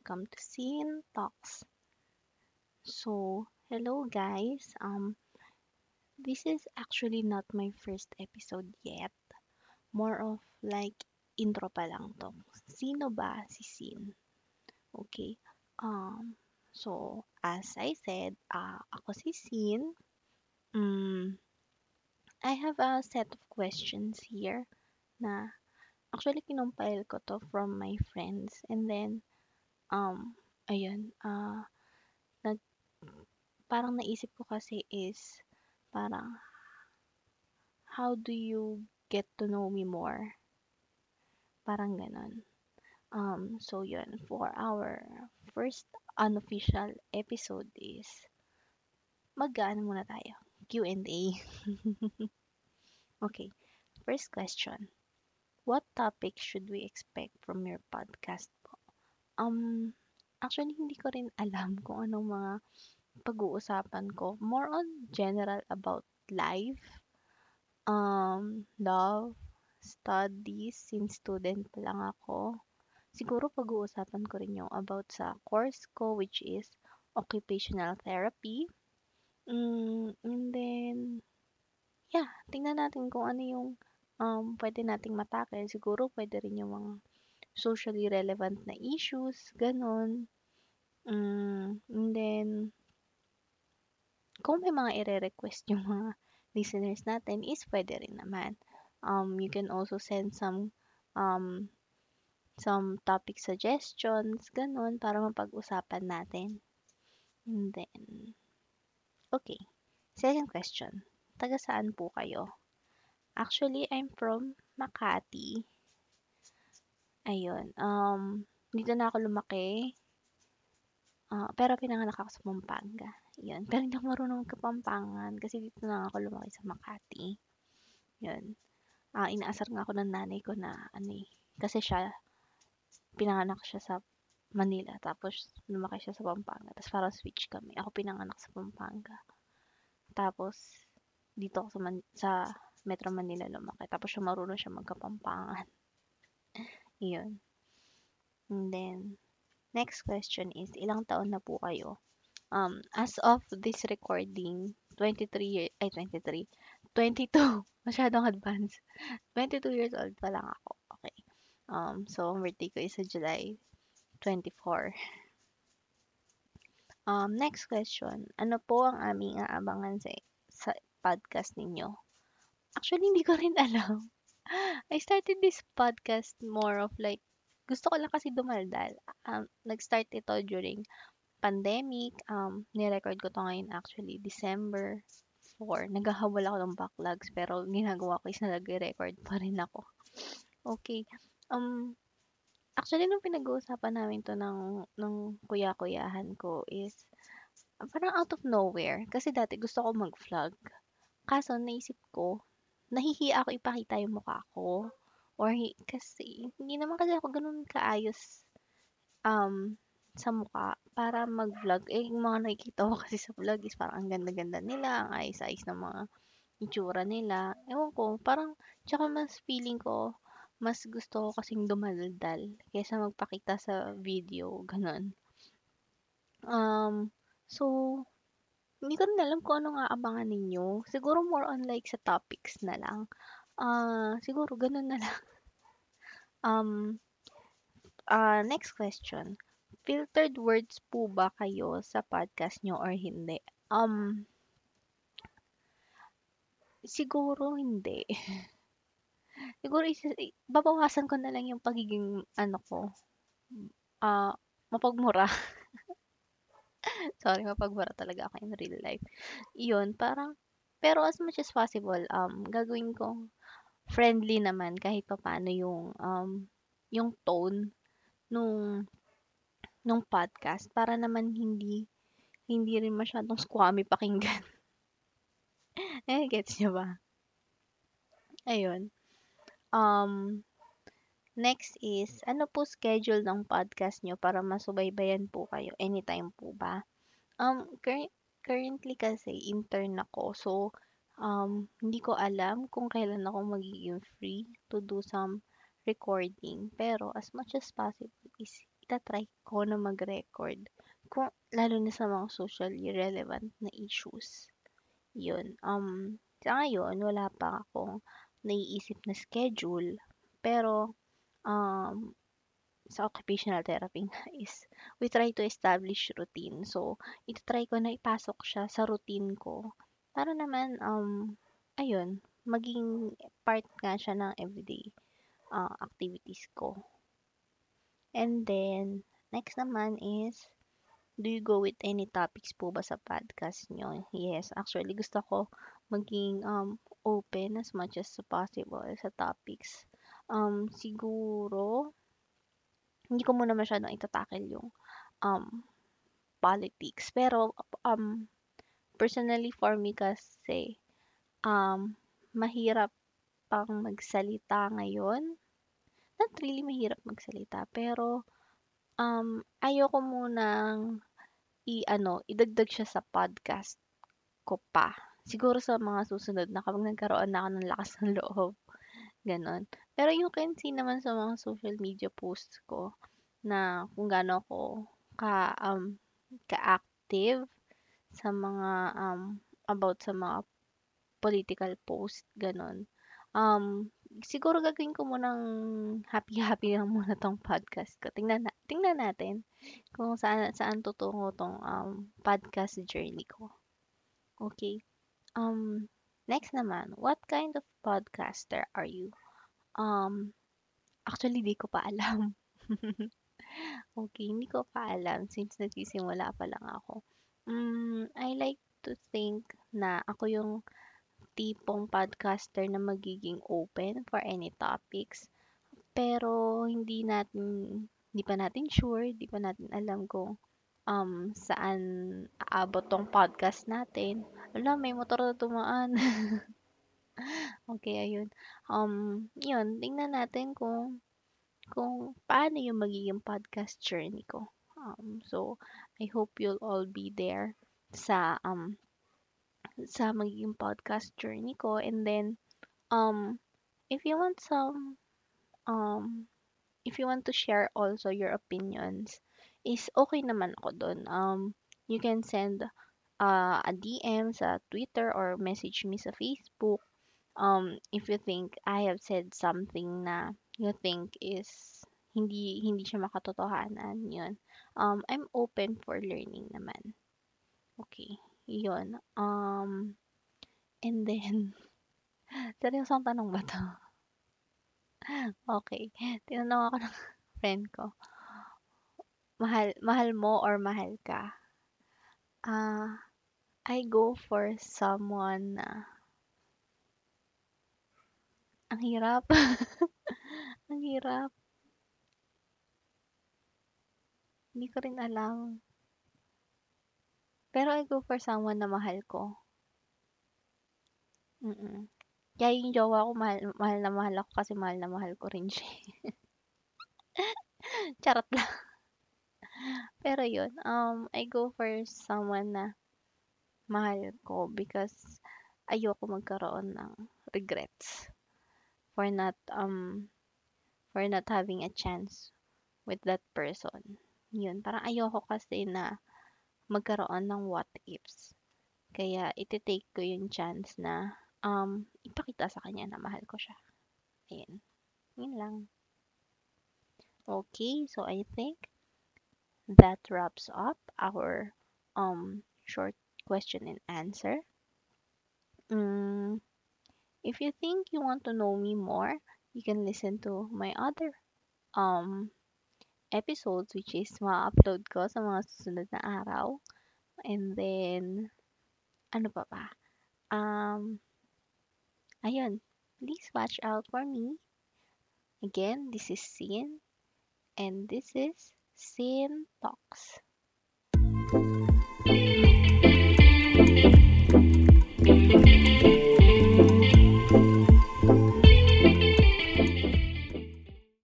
welcome to Scene Talks. So, hello guys. Um, this is actually not my first episode yet. More of like intro pa lang to. Sino ba si Sin? Okay. Um, so as I said, uh, ako si Sin. Mm, I have a set of questions here na actually kinompile ko to from my friends and then um ayun uh, nag parang naisip ko kasi is parang how do you get to know me more? Parang ganon um so yun for our first unofficial episode is mag-ano muna tayo? Q&A okay first question. What topic should we expect from your podcast po um actually hindi ko rin alam kung anong mga pag-uusapan ko. More on general about life. Um love studies. Since student pa lang ako siguro pag-uusapan ko rin yung about sa course ko which is occupational therapy. Mm, and then yeah tingnan natin kung ano yung um, pwede nating matakil siguro pwede rin yung mga socially relevant na issues ganon mm, and then kung may mga ire-request yung mga listeners natin is pwede rin naman. Um, you can also send some um, some topic suggestions, ganun, para mapag-usapan natin. And then, okay. Second question. Taga saan po kayo? Actually, I'm from Makati. Ayun. Um, dito na ako lumaki. Uh, pero pinanganak ako sa Pampanga. Yun. Pero hindi ako marunong kapampangan kasi dito na ako lumaki sa Makati. Yun. Uh, inaasar nga ako ng nanay ko na ano eh. Kasi siya, pinanganak siya sa Manila. Tapos lumaki siya sa Pampanga. Tapos parang switch kami. Ako pinanganak sa Pampanga. Tapos dito ako sa, Man- sa Metro Manila lumaki. Tapos siya marunong siya magkapampangan. Yun. And then, next question is, ilang taon na po kayo? Um, as of this recording, 23 years, ay 23, 22, masyadong advance. 22 years old pa lang ako. Okay. Um, so, ang birthday ko is sa July 24. Um, next question. Ano po ang aming aabangan sa, sa podcast ninyo? Actually, hindi ko rin alam. I started this podcast more of like, gusto ko lang kasi dumaldal. Um, nag-start ito during pandemic. Um, ni-record ko to ngayon actually, December 4. Naghahabol ako ng backlogs, pero ginagawa ko is nag-record pa rin ako. Okay. Um, actually, nung pinag-uusapan namin to ng, ng kuya-kuyahan ko is, parang out of nowhere. Kasi dati gusto ko mag-vlog. Kaso, naisip ko, nahihiya ako ipakita yung mukha ko. Or, kasi, hindi naman kasi ako ganun kaayos um, sa mukha para mag-vlog. Eh, yung mga nakikita ko kasi sa vlog is parang ang ganda-ganda nila, ang ayos-ayos ng mga itsura nila. Ewan ko, parang, tsaka mas feeling ko, mas gusto ko kasing dumaldal kaysa magpakita sa video, ganun. Um, so, hindi ko rin alam kung anong aabangan ninyo. Siguro more on like sa topics na lang. Ah, siguro ganun na lang. um, uh, next question. Filtered words po ba kayo sa podcast nyo or hindi? Um, siguro hindi. siguro isa, babawasan ko na lang yung pagiging ano ko. Ah, uh, mapagmura. Sorry, mapagmura talaga ako in real life. Yun, parang pero as much as possible, um, gagawin ko friendly naman kahit pa paano yung um, yung tone nung nung podcast para naman hindi hindi rin masyadong squammy pakinggan. eh, gets niyo ba? Ayun. Um, next is, ano po schedule ng podcast nyo para masubaybayan po kayo? Anytime po ba? Um, cur- currently kasi intern ako. So, um, hindi ko alam kung kailan ako magiging free to do some recording. Pero, as much as possible is ita-try ko na mag-record kung lalo na sa mga socially relevant na issues. Yun, um, sa ngayon wala pa akong naiisip na schedule, pero, um, sa occupational therapy nga is we try to establish routine. So, ita-try ko na ipasok siya sa routine ko para naman, um, ayun, maging part nga siya ng everyday uh, activities ko. And then, next naman is, do you go with any topics po ba sa podcast nyo? Yes, actually gusto ko maging um, open as much as possible sa topics. Um, siguro, hindi ko muna masyadong itatakil yung um, politics. Pero, um, personally for me kasi, um, mahirap pang magsalita ngayon. Not really mahirap magsalita, pero um, ayoko munang i-ano, idagdag siya sa podcast ko pa. Siguro sa mga susunod na kapag nagkaroon na ako ng lakas ng loob. Ganon. Pero you can see naman sa mga social media posts ko na kung gaano ako ka, um, ka-active sa mga um, about sa mga political post, ganon. Um, siguro gagawin ko munang happy-happy lang muna tong podcast ko. Tingnan, na, tingnan natin kung saan, saan tutungo tong um, podcast journey ko. Okay. Um, next naman, what kind of podcaster are you? Um, actually, di ko pa alam. okay, hindi ko pa alam since nagsisimula pa lang ako. Um, I like to think na ako yung tipong podcaster na magiging open for any topics. Pero hindi natin hindi pa natin sure, hindi pa natin alam kung um, saan aabot tong podcast natin. Wala, may motor na tumaan. okay, ayun. Um, yun, tingnan natin kung kung paano yung magiging podcast journey ko. Um, so, I hope you'll all be there sa um sa magiging podcast journey ko. And then, um, if you want some, um, if you want to share also your opinions, is okay naman ako doon. Um, you can send uh, a DM sa Twitter or message me sa Facebook. Um, if you think I have said something na you think is hindi hindi siya makatotohanan, yun. Um, I'm open for learning naman. Okay. Yun, um, and then, seryosong tanong ba 'to? Okay, tinanong ako ng friend ko, mahal mahal mo or mahal ka? Ah, I go for someone na ang hirap. Ang hirap. Hindi ko rin alam. Pero I go for someone na mahal ko. Mm. Kaya yung jowa ko mahal, mahal na mahal ako kasi mahal na mahal ko rin siya. Charot lang. Pero yun, um, I go for someone na mahal ko because ayoko magkaroon ng regrets for not um for not having a chance with that person. Yun, parang ayoko kasi na magkaroon ng what ifs. Kaya iti-take ko yung chance na um, ipakita sa kanya na mahal ko siya. Ayan. Yun lang. Okay, so I think that wraps up our um short question and answer. Mm, if you think you want to know me more, you can listen to my other um episodes which is ma-upload ko sa mga susunod na araw. And then, ano pa ba? Um, ayun, please watch out for me. Again, this is Sin, and this is Scene Talks. Thank you.